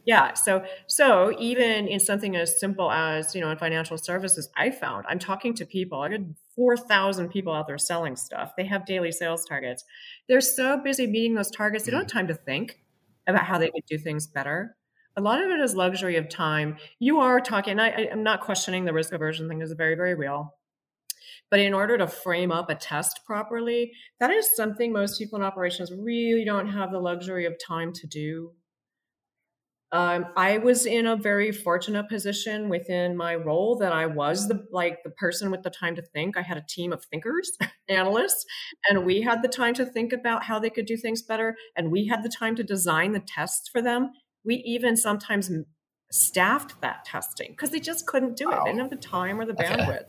[SPEAKER 2] Yeah. So so even in something as simple as you know in financial services, I found I'm talking to people. I got four thousand people out there selling stuff. They have daily sales targets. They're so busy meeting those targets, they don't have mm-hmm. time to think about how they could do things better. A lot of it is luxury of time. You are talking. I, I'm not questioning the risk aversion thing is very very real. But in order to frame up a test properly, that is something most people in operations really don't have the luxury of time to do. Um, I was in a very fortunate position within my role that I was the like the person with the time to think. I had a team of thinkers, <laughs> analysts, and we had the time to think about how they could do things better, and we had the time to design the tests for them. We even sometimes staffed that testing because they just couldn't do it. Wow. They didn't have the time or the bandwidth.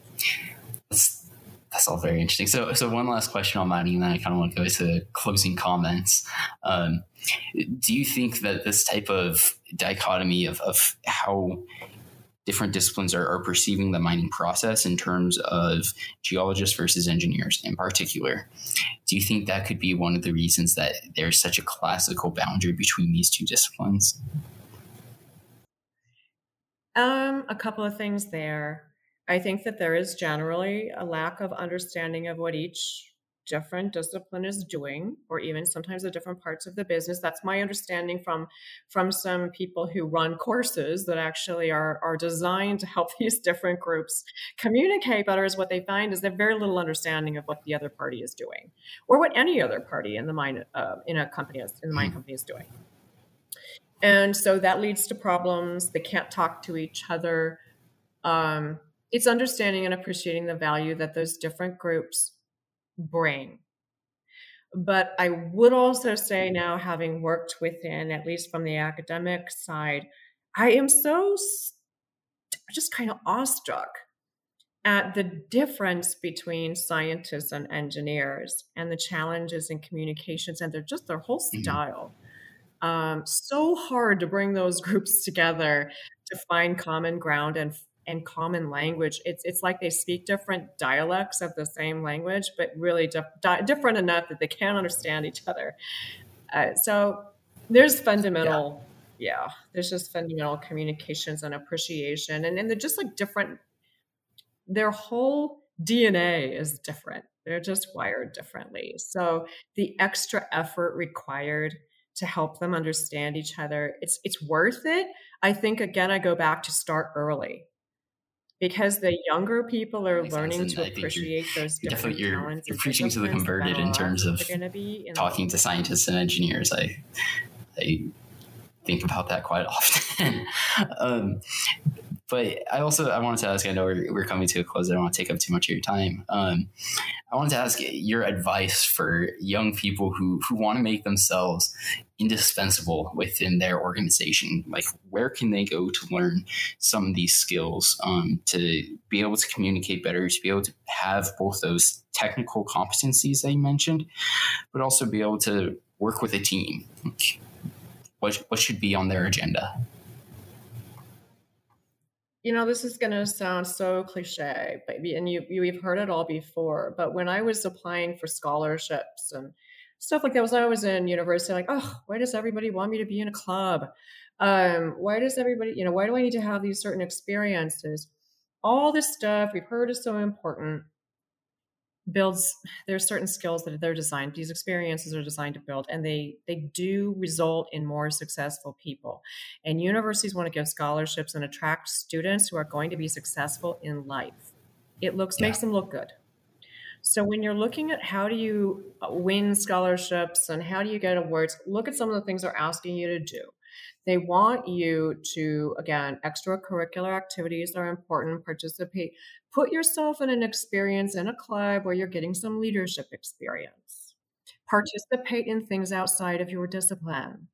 [SPEAKER 1] That's all very interesting. So, so one last question on mining, and then I kind of want to go to closing comments. Um, do you think that this type of dichotomy of, of how different disciplines are, are, perceiving the mining process in terms of geologists versus engineers in particular. Do you think that could be one of the reasons that there's such a classical boundary between these two disciplines?
[SPEAKER 2] Um, a couple of things there. I think that there is generally a lack of understanding of what each different discipline is doing or even sometimes the different parts of the business. That's my understanding from from some people who run courses that actually are are designed to help <laughs> these different groups communicate better is what they find is they have very little understanding of what the other party is doing or what any other party in the mine uh, in a company is, in the mine hmm. company is doing. And so that leads to problems. They can't talk to each other. Um, it's understanding and appreciating the value that those different groups bring. But I would also say now, having worked within, at least from the academic side, I am so just kind of awestruck at the difference between scientists and engineers and the challenges in communications and they're just their whole mm-hmm. style. Mm-hmm. Um, so hard to bring those <laughs> groups together to find common ground and and common language. It's it's like they speak different dialects of the same language, but really di- different enough that they can't understand each other. Uh, so there's fundamental, yeah. yeah. there's just fundamental communications and appreciation, and and they're just like different. Their whole DNA is different. They're just wired differently. So the extra effort required to help them understand each other, it's it's worth it. I think again, I go back to start early because the younger people are learning to appreciate those different
[SPEAKER 1] you're,
[SPEAKER 2] talents.
[SPEAKER 1] You're preaching to the converted in terms of talking to scientists and engineers. I, I think about that quite <laughs> often. um, but I also I wanted to ask. I know we're, we're coming to a close. I don't want to take up too much of your time. Um, I wanted to ask your advice for young people who who want to make themselves indispensable within their organization. Like, where can they go to learn some of these skills um, to be able to communicate better, to be able to have both those technical competencies that you mentioned, but also be able to work with a team. What what should be on their agenda?
[SPEAKER 2] You know, this is going to sound so cliche, but and you you've heard it all before. But when I was applying for scholarships and stuff like that, was I was in university, like, oh, why does everybody want me to be in a club? Um, why does everybody, you know, why do I need to have these certain experiences? All this stuff we've heard is so important builds there's certain skills that they're designed these experiences are designed to build and they they do result in more successful people. And universities want to give scholarships and attract students who are going to be successful in life. It looks yeah. makes them look good. So when you're looking at how do you uh, win scholarships and how do you get awards look at some of the things they're asking you to do they want you to, again, extracurricular activities are important, participate, put yourself in an experience in a club where you're getting some leadership experience. Participate in things outside of your discipline.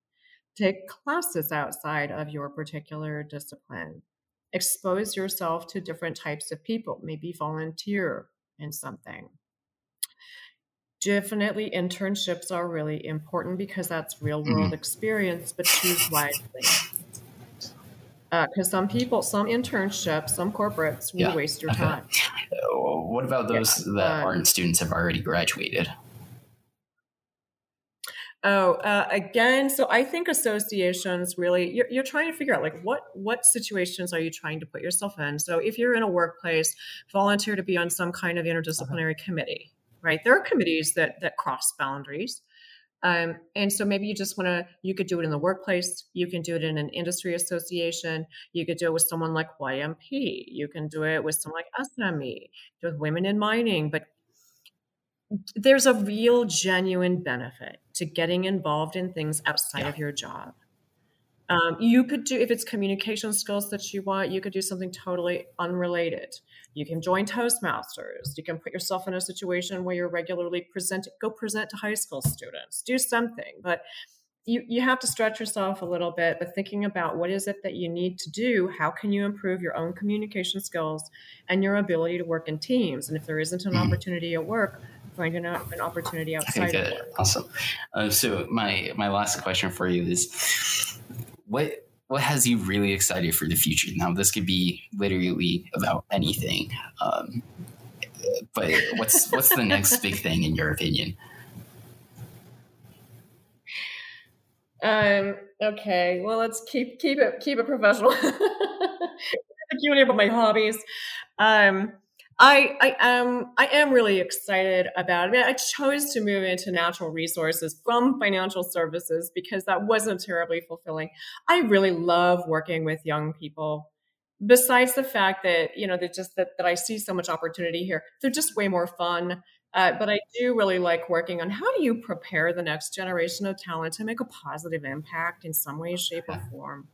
[SPEAKER 2] Take classes outside of your particular discipline. Expose yourself to different types of people, maybe volunteer in something definitely internships are really important because that's real world mm-hmm. experience, but choose wisely. Because uh, some people, some internships, some corporates will yeah. waste your time.
[SPEAKER 1] Uh, what about those yeah. that um, aren't students have already graduated?
[SPEAKER 2] Oh, uh, again, so I think associations really you're, you're, trying to figure out like what what situations are you trying to put yourself in. So if you're in a workplace, volunteer to be on some kind of interdisciplinary okay. committee right? There are committees that that cross boundaries. Um, and so maybe you just want to, you could do it in the workplace. You can do it in an industry association. You could do it with someone like YMP. You can do it with someone like SME, with women in mining. But there's a real, genuine benefit to getting involved in things outside yeah. of your job. Um, you could do, if it's communication skills that you want, you could do something totally unrelated. You can join Toastmasters. You can put yourself in a situation where you're regularly present, go present to high school students, do something. But you, you have to stretch yourself a little bit, but thinking about what is it that you need to do? How can you improve your own communication skills and your ability to work in teams? And if there isn't an mm. opportunity at work, find an, an opportunity outside. Okay, good.
[SPEAKER 1] Awesome. Uh, so my my last question for you is what what has you really excited for the future? Now, this could be literally about anything, um, but what's what's the next big thing in your opinion?
[SPEAKER 2] Um. Okay. Well, let's keep keep it keep it professional. Q and A about my hobbies. Um. I, I am I am really excited about it. I, mean, I chose to move into natural resources from financial services because that wasn't terribly fulfilling. I really love working with young people. Besides the fact that you know that just that, that I see so much opportunity here, they're just way more fun. Uh, but I do really like working on how do you prepare the next generation of talent to make a positive impact in some way, shape, or form.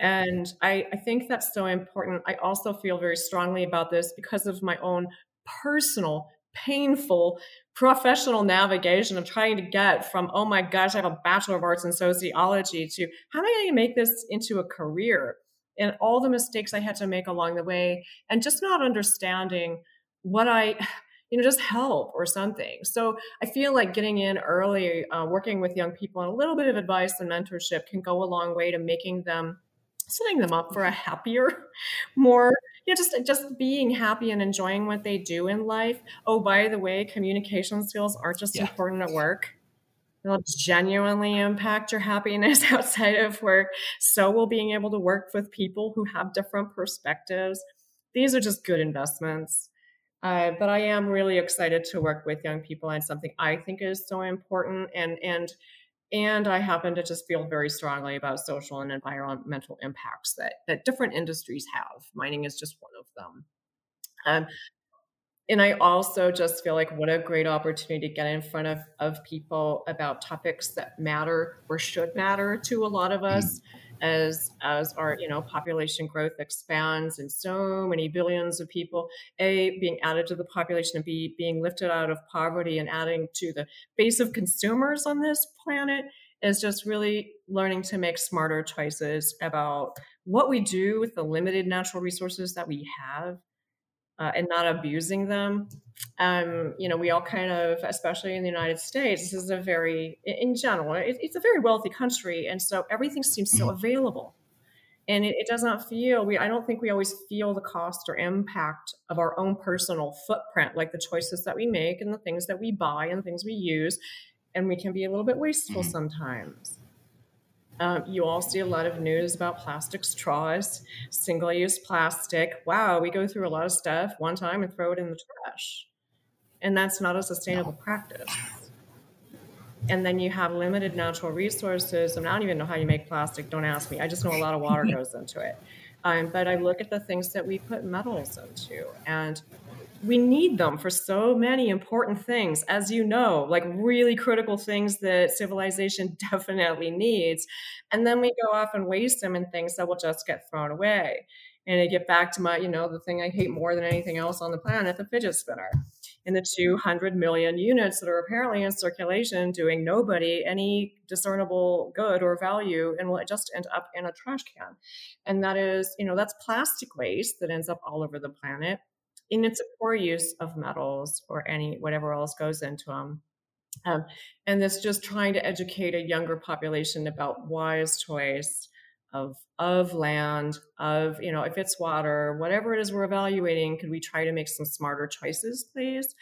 [SPEAKER 2] And I, I think that's so important. I also feel very strongly about this because of my own personal, painful professional navigation of trying to get from, oh my gosh, I have a Bachelor of Arts in Sociology to how am I going to make this into a career? And all the mistakes I had to make along the way, and just not understanding what I, <sighs> you know, just help or something. So I feel like getting in early, uh, working with young people, and a little bit of advice and mentorship can go a long way to making them setting them up for a happier, <laughs> more you know, just just being happy and enjoying what they do in life. Oh, by the way, communication skills aren't just yeah. important at work. They'll genuinely impact your happiness <laughs> outside of work. So will being able to work with people who have different perspectives. These are just good investments. Uh, but I am really excited to work with young people on something I think is so important and and and I happen to just feel very strongly about social and environmental impacts that that different industries have. Mining is just one of them. Um, and I also just feel like what a great opportunity to get in front of, of people about topics that matter or should matter to a lot of us. Mm-hmm as as our you know population growth expands and so many billions of people a being added to the population and b being lifted out of poverty and adding to the base of consumers on this planet is just really learning to make smarter choices about what we do with the limited natural resources that we have uh, and not abusing them. Um, you know, we all kind of, especially in the United States, this is a very, in general, it, it's a very wealthy country, and so everything seems so available, and it, it does not feel. We, I don't think we always feel the cost or impact of our own personal footprint, like the choices that we make and the things that we buy and things we use, and we can be a little bit wasteful mm-hmm. sometimes. Um, you all see a lot of news about plastic straws, single use plastic. Wow, we go through a lot of stuff one time and throw it in the trash. And that's not a sustainable practice. And then you have limited natural resources. And I don't even know how you make plastic. Don't ask me. I just know a lot of water <laughs> goes into it. Um, but I look at the things that we put metals into, and we need them for so many important things, as you know, like really critical things that civilization <laughs> definitely needs. And then we go off and waste them in things that will just get thrown away. And I get back to my, you know, the thing I hate more than anything else on the planet, the fidget spinner. And the 200 million units that are apparently in circulation doing nobody any discernible good or value and will just end up in a trash can. And that is, you know, that's plastic waste that ends up all over the planet and it's a poor use of metals or any whatever else goes into them. Um, and it's just trying to educate a younger population about wise choice of of land, of you know, if it's water, whatever it is we're evaluating, could we try to make some smarter choices, please?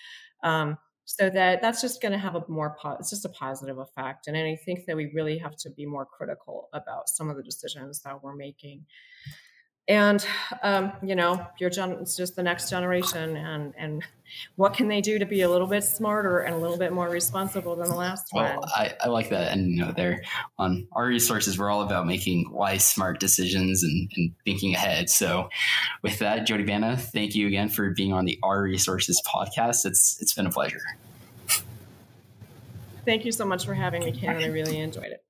[SPEAKER 2] Um, so that that's just going to have a more po- it's just a positive effect and i think that we really have to be more critical about some of the decisions that we're making and um, you know your gen- it's just the next generation and and what can they do to be a little bit smarter and a little bit more responsible than the last
[SPEAKER 1] well, one I, I like that and you know there. On our resources we're all about making wise smart decisions and, and thinking ahead. So with that Jodi Banta thank you again for being on the our resources podcast. It's it's been a pleasure.
[SPEAKER 2] Thank you so much for having me Kalen i really enjoyed it